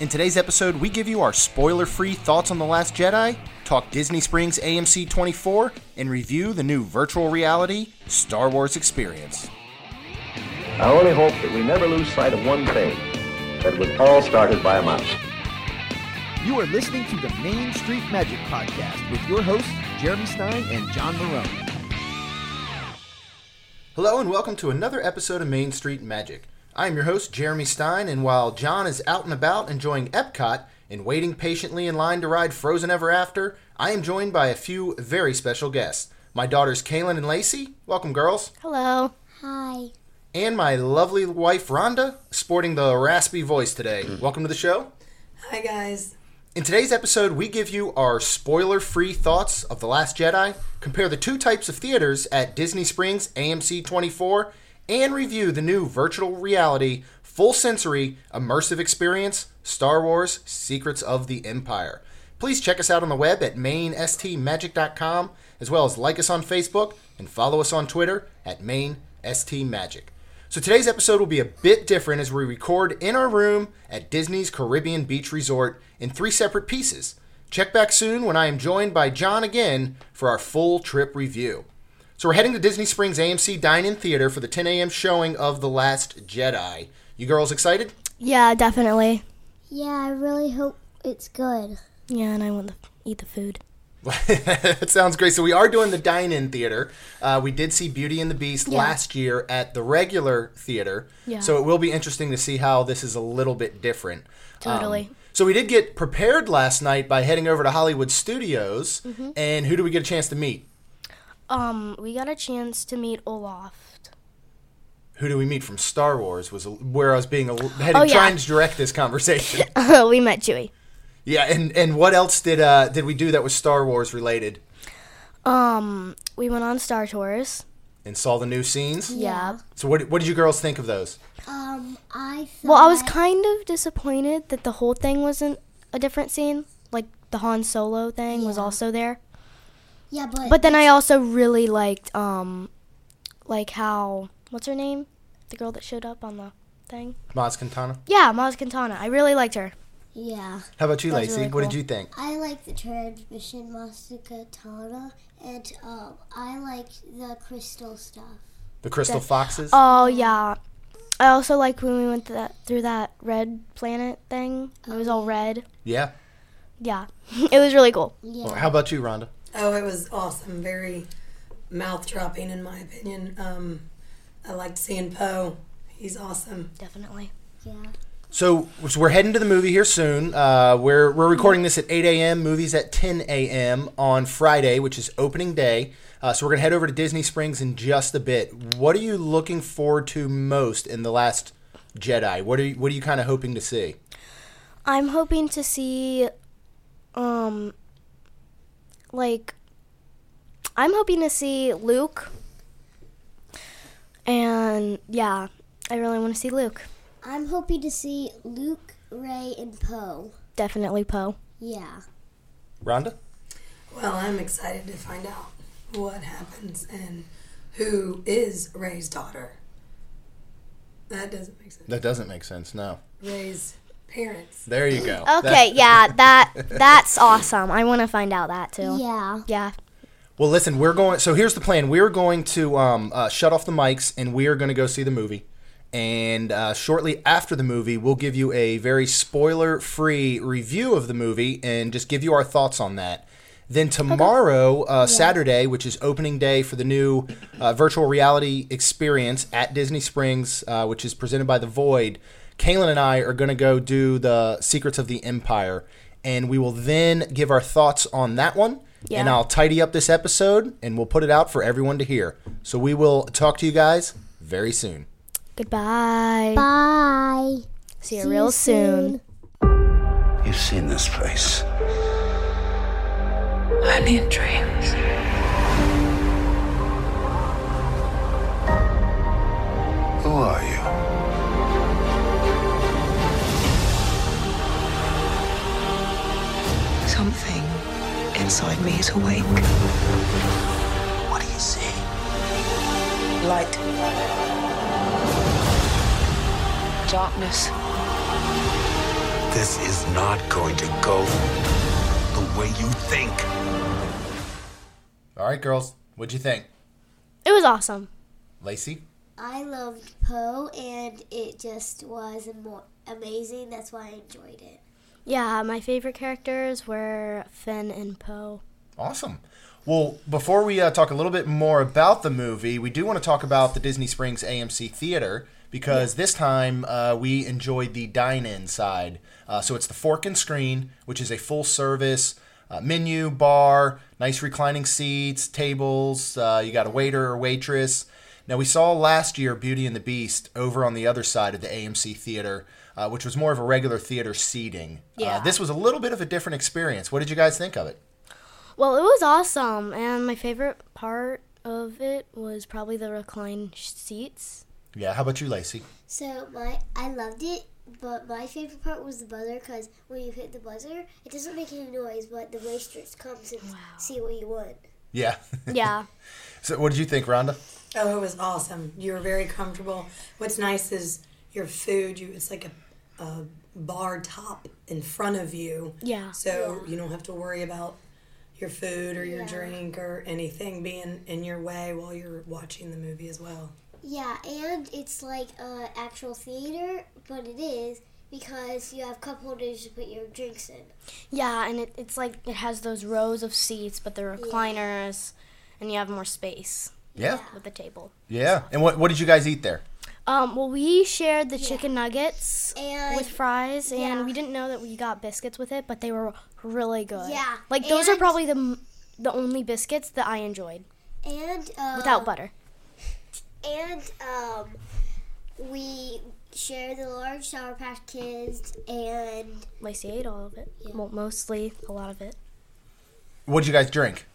In today's episode, we give you our spoiler free thoughts on The Last Jedi, talk Disney Springs AMC 24, and review the new virtual reality Star Wars experience. I only hope that we never lose sight of one thing that it was all started by a mouse. You are listening to the Main Street Magic Podcast with your hosts, Jeremy Stein and John Marone. Hello, and welcome to another episode of Main Street Magic. I am your host, Jeremy Stein, and while John is out and about enjoying Epcot and waiting patiently in line to ride Frozen Ever After, I am joined by a few very special guests. My daughters, Kaylin and Lacey. Welcome, girls. Hello. Hi. And my lovely wife, Rhonda, sporting the raspy voice today. Mm. Welcome to the show. Hi, guys. In today's episode, we give you our spoiler free thoughts of The Last Jedi, compare the two types of theaters at Disney Springs AMC 24, and review the new virtual reality, full sensory, immersive experience Star Wars Secrets of the Empire. Please check us out on the web at mainstmagic.com, as well as like us on Facebook and follow us on Twitter at mainstmagic. So today's episode will be a bit different as we record in our room at Disney's Caribbean Beach Resort in three separate pieces. Check back soon when I am joined by John again for our full trip review. So we're heading to Disney Springs AMC Dine-In Theater for the 10 a.m. showing of The Last Jedi. You girls excited? Yeah, definitely. Yeah, I really hope it's good. Yeah, and I want to eat the food. that sounds great. So we are doing the dine-in theater. Uh, we did see Beauty and the Beast Yeah. last year at the regular theater. Yeah. So it will be interesting to see how this is a little bit different. Totally. Um, so we did get prepared last night by heading over to Hollywood Studios. Mm-hmm. And who do we get a chance to meet? Um, we got a chance to meet Olaf. Who do we meet from Star Wars? Was where I was being a, l- heading, Oh, yeah. trying to direct this conversation. we met Chewie. yeah, and and what else did uh, did we do that was Star Wars related? Um, we went on Star Tours. And saw the new scenes. Yeah. So what what did you girls think of those? Um, I thought. Well, I was kind of disappointed that the whole thing wasn't a different scene. Like the Han Solo thing was also there. Yeah, but. But then I also really liked um, like how what's her name, the girl that showed up on the thing. Maz Kanata. Yeah, Maz Kanata. I really liked her. Yeah. How about you, That was Lacey? really What did cool. you think? I like the transmission Mastica Tana, and um, I like the crystal stuff. The Crystal Foxes? Oh yeah. I also like when we went to that, through that red planet thing. It was all red. yeah. Yeah, it was really cool. Yeah. Well, how about you, Rhonda? Oh, it was awesome. Very mouth dropping, in my opinion. Um, I liked seeing Poe. He's awesome. Definitely. yeah. So, so we're heading to the movie here soon. Uh, we're we're recording this at 8 a.m. Movies at 10 a.m. on Friday, which is opening day. Uh, so we're gonna head over to Disney Springs in just a bit. What are you looking forward to most in the Last Jedi? What are you, what are you kind of hoping to see? I'm hoping to see, um, like, I'm hoping to see Luke. And yeah, I really want to see Luke. I'm hoping to see Luke, Rey, and Poe. Definitely Poe. Yeah. Rhonda? Well, I'm excited to find out what happens and who is Rey's daughter. That doesn't make sense. That doesn't make sense. No. Rey's parents. There you go. Okay, yeah, that that's awesome. I want to find out that too. Yeah. Yeah. Well, listen, we're going. So here's the plan. We're going to um, uh, shut off the mics, and we are going to go see the movie. And uh, shortly after the movie, we'll give you a very spoiler-free review of the movie and just give you our thoughts on that. Then tomorrow, uh, Saturday, which is opening day for the new uh, virtual reality experience at Disney Springs, uh, which is presented by The Void, Kaylin and I are going to go do the Secrets of the Empire, and we will then give our thoughts on that one. Yeah. And I'll tidy up this episode, and we'll put it out for everyone to hear. So we will talk to you guys very soon. Goodbye. Bye. See you See real you soon. You've seen this place. Only in dreams. Who are you? Something inside me is awake. What do you see? Light. Darkness. This is not going to go the way you think. All right, girls, what'd you think? It was awesome. Lacey? I loved Poe, and it just was amo- amazing. That's why I enjoyed it. Yeah, my favorite characters were Finn and Poe. Awesome. Well, before we uh, talk a little bit more about the movie, we do want to talk about the Disney Springs AMC Theater because this time uh, we enjoyed the dine in side. Uh, so it's the Fork and Screen, which is a full service uh, menu, bar, nice reclining seats, tables. Uh, you got a waiter or waitress. Now, we saw last year Beauty and the Beast over on the other side of the AMC Theater, uh, which was more of a regular theater seating. Yeah. Uh, this was a little bit of a different experience. What did you guys think of it? Well, it was awesome, and my favorite part of it was probably the recline seats. Yeah, how about you, Lacey? So my I loved it, but my favorite part was the buzzer because when you hit the buzzer, it doesn't make any noise, but the waitress comes and see what you want. Yeah. Yeah. so, what did you think, Rhonda? Oh, it was awesome. You were very comfortable. What's nice is your food. You it's like a, a bar top in front of you. Yeah. So you don't have to worry about your food or your drink or anything being in your way while you're watching the movie as well. Yeah, and it's like a actual theater, but it is because you have cup holders to put your drinks in. Yeah, and it, it's like it has those rows of seats, but they're recliners, and you have more space Yeah. with the table. Yeah. And what, what did you guys eat there? Um, well, we shared the chicken nuggets And- with fries, yeah. and we didn't know that we got biscuits with it, but they were really good. Yeah, like those are probably the the only biscuits that I enjoyed And uh, without butter. And um, we shared the large Sour Patch Kids, and Lacey ate all of it. Well, mostly a lot of it. What did you guys drink?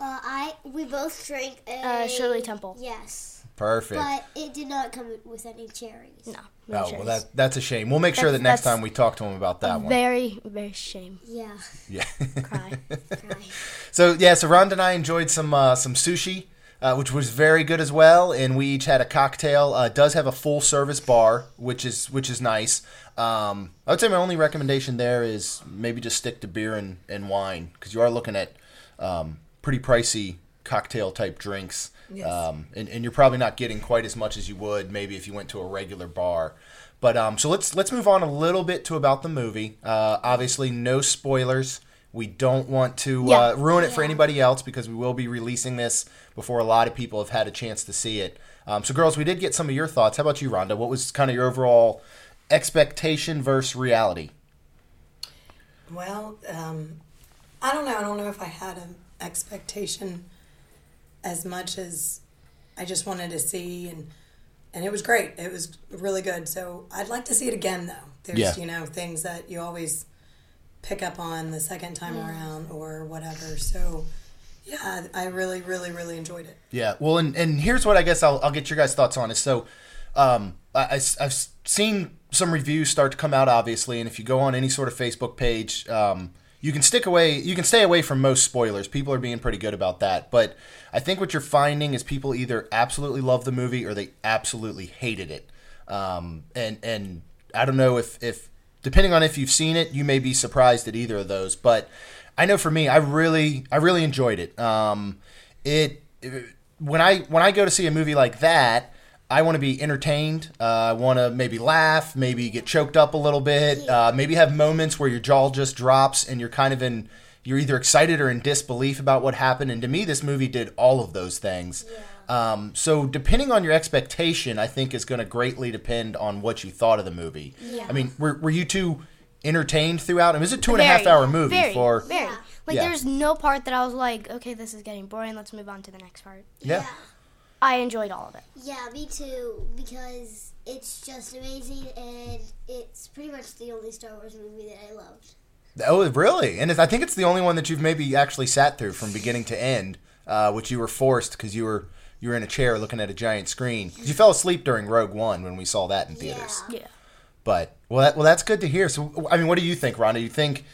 Uh, I we both drank a Uh, Shirley Temple. Yes, Perfect. but it did not come with any cherries. No. oh, no well, cherries. that, that's a shame. We'll make sure that next time we talk to him about that one. very very shame. Yeah, Yeah. Cry. right. so, yeah, so Rhonda and I enjoyed some uh, some sushi, uh, which was very good as well. And we each had a cocktail. Uh, does have a full service bar, which is which is nice. Um, I would say my only recommendation there is maybe just stick to beer and, and wine because you are looking at um, pretty pricey cocktail type drinks. Yes. Um, and, and you're probably not getting quite as much as you would maybe if you went to a regular bar. But um, so let's let's move on a little bit to about the movie. Uh, obviously, no spoilers. We don't want to Yeah. uh, ruin it for anybody else because we will be releasing this before a lot of people have had a chance to see it. Um, so, girls, we did get some of your thoughts. How about you, Rhonda? What was kind of your overall expectation versus reality? Well, um, I don't know. I don't know if I had an expectation as much as I just wanted to see, and and it was great. It was really good. So I'd like to see it again, though. There's Yeah. you know things that you always pick up on the second time around or whatever. So yeah, I really, really, really enjoyed it. Yeah. Well, and, and here's what I guess I'll, I'll get your guys' thoughts on is so um, I, I, have seen some reviews start to come out, obviously, and if you go on any sort of Facebook page, um, you can stick away, you can stay away from most spoilers. People are being pretty good about that. But I think what you're finding is people either absolutely love the movie or they absolutely hated it. Um, and and I don't know if if depending on if you've seen it, you may be surprised at either of those. But I know for me, I really I really enjoyed it. Um, it, it when I when I go to see a movie like that, I want to be entertained. Uh, I want to maybe laugh, maybe get choked up a little bit, uh, maybe have moments where your jaw just drops and you're kind of in you're either excited or in disbelief about what happened. And to me, this movie did all of those things. Um, so depending on your expectation, I think is going to greatly depend on what you thought of the movie. Yeah. I mean, were, were you two entertained throughout? It was a two and a half hour movie very, for very. Like Yeah. there's no part that I was like, okay, this is getting boring. Let's move on to the next part. yeah. I enjoyed all of it. Yeah, me too, because it's just amazing, and it's pretty much the only Star Wars movie that I loved. Oh, really? And it's, I think it's the only one that you've maybe actually sat through from beginning to end, uh, which you were forced because you were you were in a chair looking at a giant screen. You fell asleep during Rogue One when we saw that in theaters. Yeah. But well, that, well, that's good to hear. So, I mean, what do you think, Rhonda? You think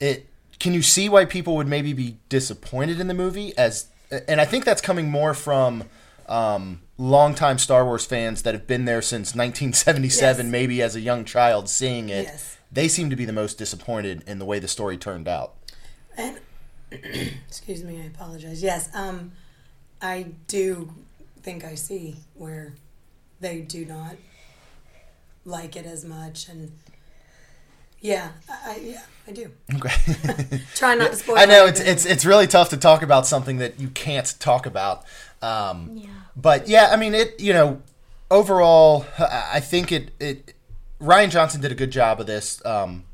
it? Can you see why people would maybe be disappointed in the movie? As and I think that's coming more from um, longtime Star Wars fans that have been there since 1977, Yes. maybe as a young child seeing it, Yes. they seem to be the most disappointed in the way the story turned out. And excuse me, I apologize. Yes, um, I do think I see where they do not like it as much, and yeah, I, I yeah, I do. Okay. Try not to spoil. It. I know it's anything. it's it's really tough to talk about something that you can't talk about. Um, Yeah. But yeah, I mean it. You know, overall, I I think it it Rian Johnson did a good job of this. Um,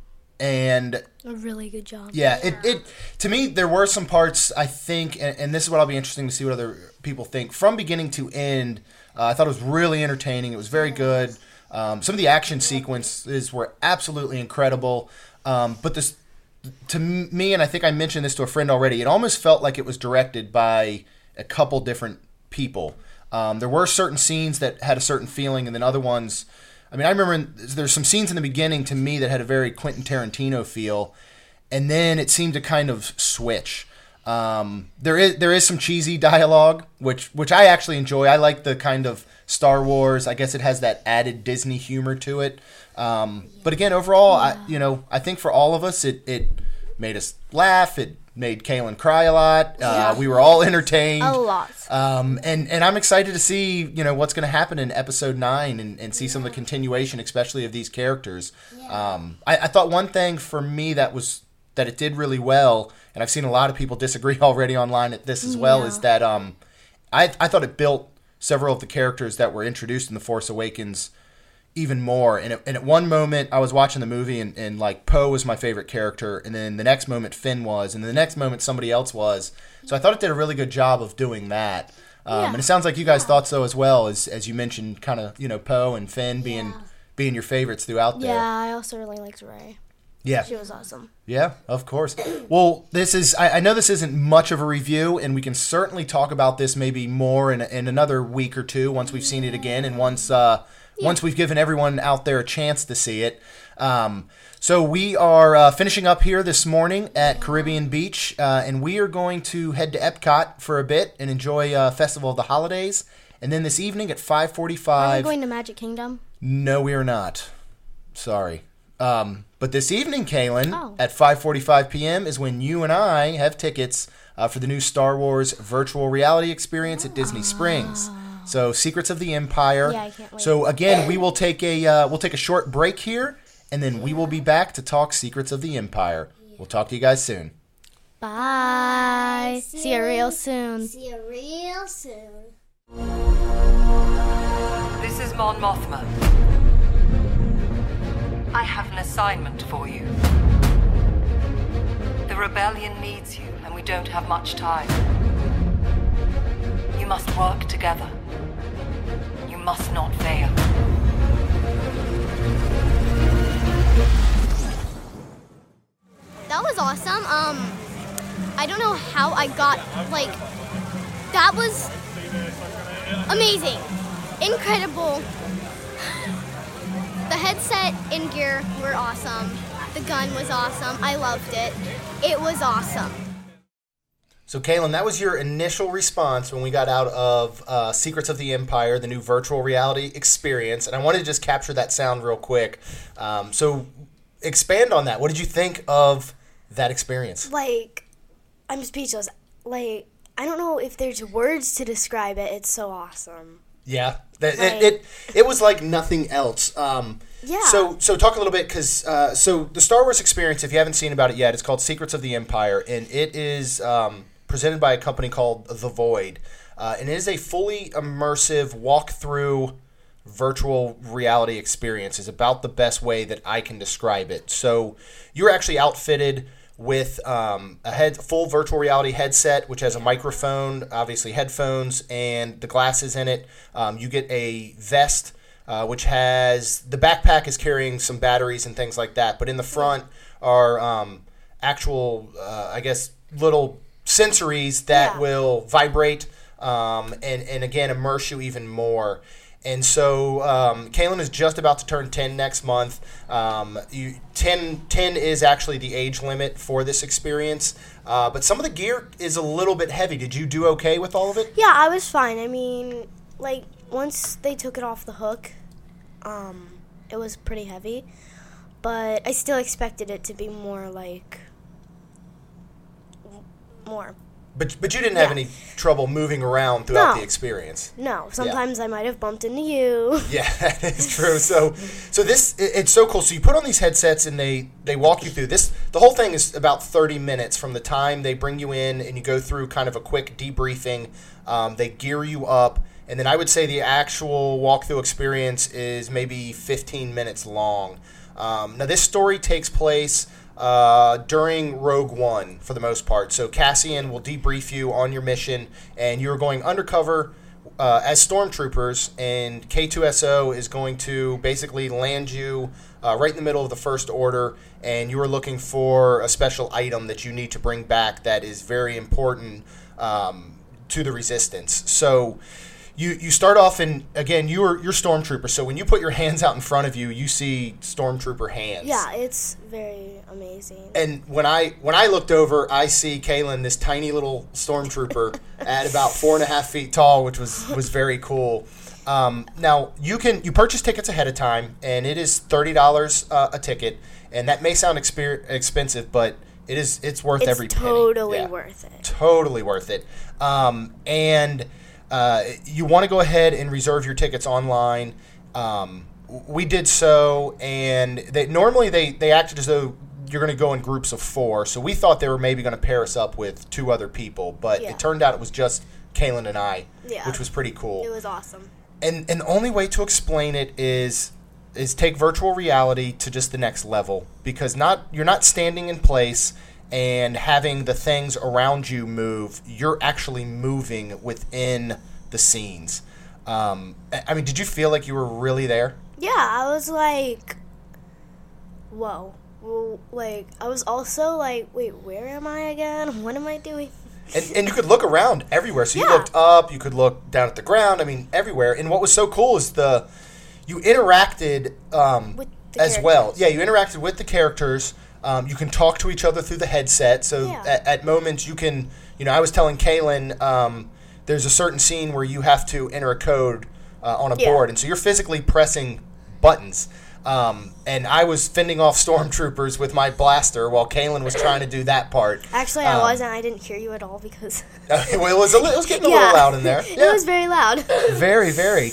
and A really good job. yeah, it, it to me there were some parts I think, and, and this is what I'll be interesting to see what other people think from beginning to end. Uh, I thought it was really entertaining. It was very good. Um, some of the action sequences were absolutely incredible. Um, but this, to me, and I think I mentioned this to a friend already, it almost felt like it was directed by a couple different people. Um, there were certain scenes that had a certain feeling, and then other ones. I mean, I remember there's some scenes in the beginning to me that had a very Quentin Tarantino feel, and then it seemed to kind of switch. Um, there is there is some cheesy dialogue, which which I actually enjoy. I like the kind of Star Wars. I guess it has that added Disney humor to it. Um, but again, overall, I you know I think for all of us, it it made us laugh. It made Kaylin cry a lot. Uh, we were all entertained. A lot. Um, and and I'm excited to see you know what's going to happen in episode nine and, and see some of the continuation, especially of these characters. Um, I, I thought one thing for me that was that it did really well, and I've seen a lot of people disagree already online at this as well, is that um, I I thought it built several of the characters that were introduced in the Force Awakens even more. And, at- and at one moment, I was watching the movie, and, and like Poe was my favorite character, and then the next moment Finn was, and the next moment somebody else was. So I thought it did a really good job of doing that. Um, Yeah. And it sounds like you guys thought so as well, as as you mentioned, kind of you know Poe and Finn being being your favorites throughout there. Yeah, I also really liked Rey. Yeah. She was awesome. Yeah, of course. Well, this is, I, I know this isn't much of a review, and we can certainly talk about this maybe more in, in another week or two once we've seen it again and once, uh, once we've given everyone out there a chance to see it. Um, so we are uh, finishing up here this morning at Caribbean Beach, uh, and we are going to head to Epcot for a bit and enjoy uh, Festival of the Holidays. And then this evening at 5:45. Are we 545... going to Magic Kingdom? No, we are not. Sorry. Um, but this evening, Kaylin, Oh. at 5:45 p.m. is when you and I have tickets uh, for the new Star Wars virtual reality experience at Disney Springs. So, Secrets of the Empire. Yeah, I can't wait. So again, we will take a uh, we'll take a short break here, and then we will be back to talk Secrets of the Empire. We'll talk to you guys soon. Bye. See you real soon. See you real soon. This is Mon Mothma. I have an assignment for you. The rebellion needs you, and we don't have much time. You must work together. You must not fail. That was awesome. Um, I don't know how I got like that was amazing, incredible. The headset and gear were awesome. The gun was awesome. I loved it. It was awesome. So, Kaylin, that was your initial response when we got out of uh, Secrets of the Empire, the new virtual reality experience. And I wanted to just capture that sound real quick. Um, so, expand on that. What did you think of that experience? Like, I'm speechless. Like, I don't know if there's words to describe it. It's so awesome. Yeah, that, Right. it, it it was like nothing else. Um, Yeah. So so talk a little bit because uh, so the Star Wars experience, if you haven't seen about it yet, it's called Secrets of the Empire, and it is um, presented by a company called The Void, uh, and it is a fully immersive walkthrough virtual reality experience. is about the best way that I can describe it. So you're actually outfitted with um, a head full virtual reality headset, which has a microphone, obviously headphones, and the glasses in it. Um, you get a vest, uh, which has the backpack is carrying some batteries and things like that, but in the front are um, actual, uh, I guess, little sensories that Yeah. will vibrate um, and and again immerse you even more. And so um, Kaylin is just about to turn 10 next month. Um, you, 10, 10 is actually the age limit for this experience. Uh, but some of the gear is a little bit heavy. Did you do okay with all of it? Yeah, I was fine. I mean, like once they took it off the hook, um, it was pretty heavy, but I still expected it to be more like more. But, but you didn't have Yeah. any trouble moving around throughout No. the experience. No, sometimes I might have bumped into you. Yeah, that is true. So, so this it- it's so cool. So you put on these headsets and they they walk you through this. The whole thing is about thirty minutes from the time they bring you in and you go through kind of a quick debriefing. Um, they gear you up, and then I would say the actual walkthrough experience is maybe fifteen minutes long. Um, now this story takes place uh, during Rogue One for the most part. So Cassian will debrief you on your mission, and you're going undercover uh, as stormtroopers, and K2SO is going to basically land you uh, right in the middle of the First Order, and you are looking for a special item that you need to bring back that is very important um, to the Resistance. So. You, you start off and again you're you're stormtrooper so when you put your hands out in front of you you see stormtrooper hands yeah, it's very amazing. and when I when I looked over, I see Kaylin, this tiny little stormtrooper, at about four and a half feet tall, which was was very cool. Um, now you can you purchase tickets ahead of time, and it is thirty dollars uh, a ticket, and that may sound exper- expensive, but it is it's worth It's every penny. It's totally Yeah. worth it. Totally worth it. Um, and uh, you want to go ahead and reserve your tickets online. Um, we did so, and they normally they they acted as though you're going to go in groups of four. So we thought they were maybe going to pair us up with two other people, but Yeah. it turned out it was just Kaylin and I, Yeah. which was pretty cool It was awesome. and and the only way to explain it is is take virtual reality to just the next level because not you're not standing in place and having the things around you move you're actually moving within the scenes um, I mean did you feel like you were really there Yeah, I was like, whoa. Like, I was also like, wait, where am I again? What am I doing? and, and you could look around everywhere. So you Yeah. looked up, you could look down at the ground. I mean, everywhere. And what was so cool is the you interacted um, With the as well. Yeah, you interacted with the characters. Um, you can talk to each other through the headset. So Yeah. at, at moments you can, you know, I was telling Kaylin, um, there's a certain scene where you have to enter a code uh, on a Yeah. board, and so you're physically pressing buttons. Um, and I was fending off stormtroopers with my blaster while Kaylin was trying to do that part. Actually, I Um, wasn't. I didn't hear you at all because. well, it was a li- it was getting a Yeah. little loud in there. it was very loud. very, very.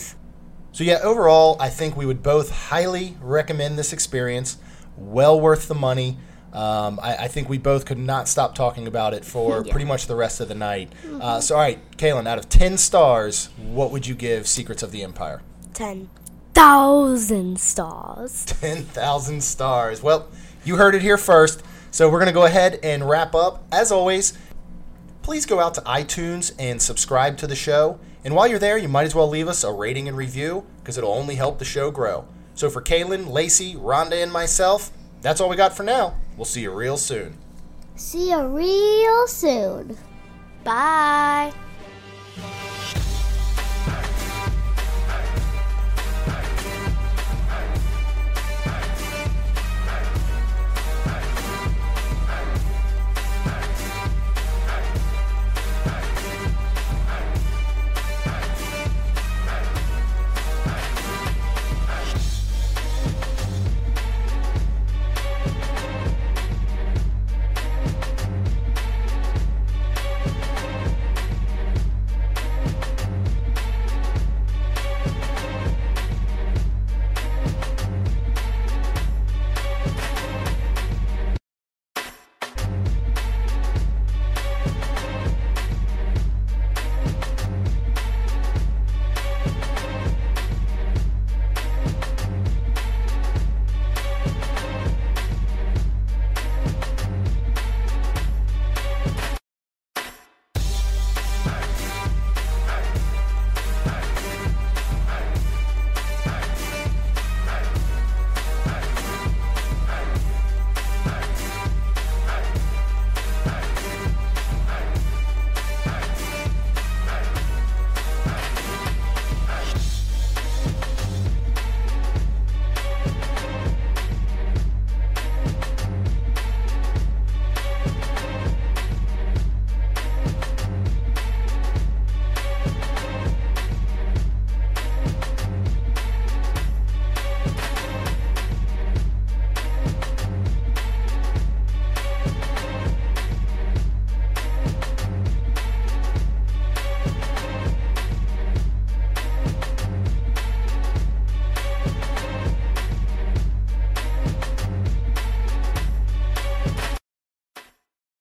So yeah, overall, I think we would both highly recommend this experience. Well worth the money. Um, I, I think we both could not stop talking about it for Yeah. pretty much the rest of the night. Uh, so, all right, Kaylin, out of ten stars, what would you give Secrets of the Empire? Ten thousand stars. 10,000 stars. Well, you heard it here first. So we're going to go ahead and wrap up. As always, please go out to iTunes and subscribe to the show. And while you're there, you might as well leave us a rating and review because it'll only help the show grow. So for Kaylin, Lacey, Rhonda, and myself, that's all we got for now. We'll see you real soon. See you real soon. Bye.